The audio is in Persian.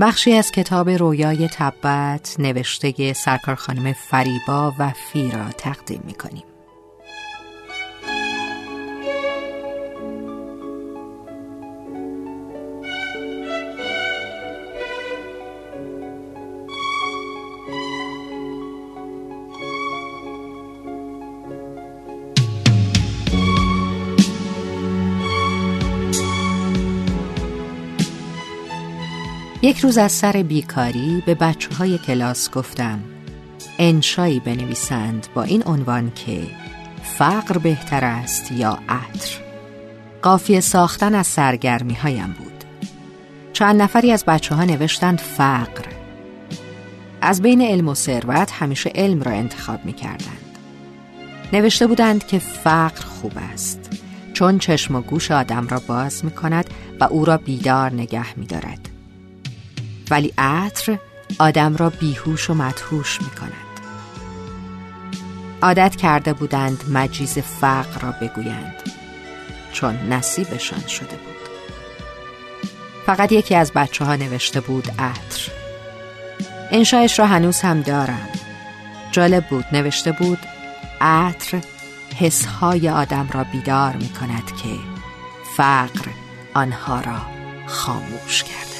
بخشی از کتاب رویای تبت نوشته سرکار خانم فریبا و فی را تقدیم می کنیم. یک روز از سر بیکاری به بچه های کلاس گفتم انشایی بنویسند با این عنوان که فقر بهتر است یا عطر. قافیه ساختن از سرگرمی هایم بود. چند نفری از بچه ها نوشتند فقر. از بین علم و ثروت همیشه علم را انتخاب می کردند نوشته بودند که فقر خوب است چون چشم و گوش آدم را باز می کند و او را بیدار نگه می دارد ولی عطر آدم را بیهوش و مدهوش می کند عادت کرده بودند مجیز فقر را بگویند چون نصیبشان شده بود. فقط یکی از بچه ها نوشته بود عطر. انشایش را هنوز هم دارم. جالب بود نوشته بود عطر حسهای آدم را بیدار می کند که فقر آنها را خاموش کرد.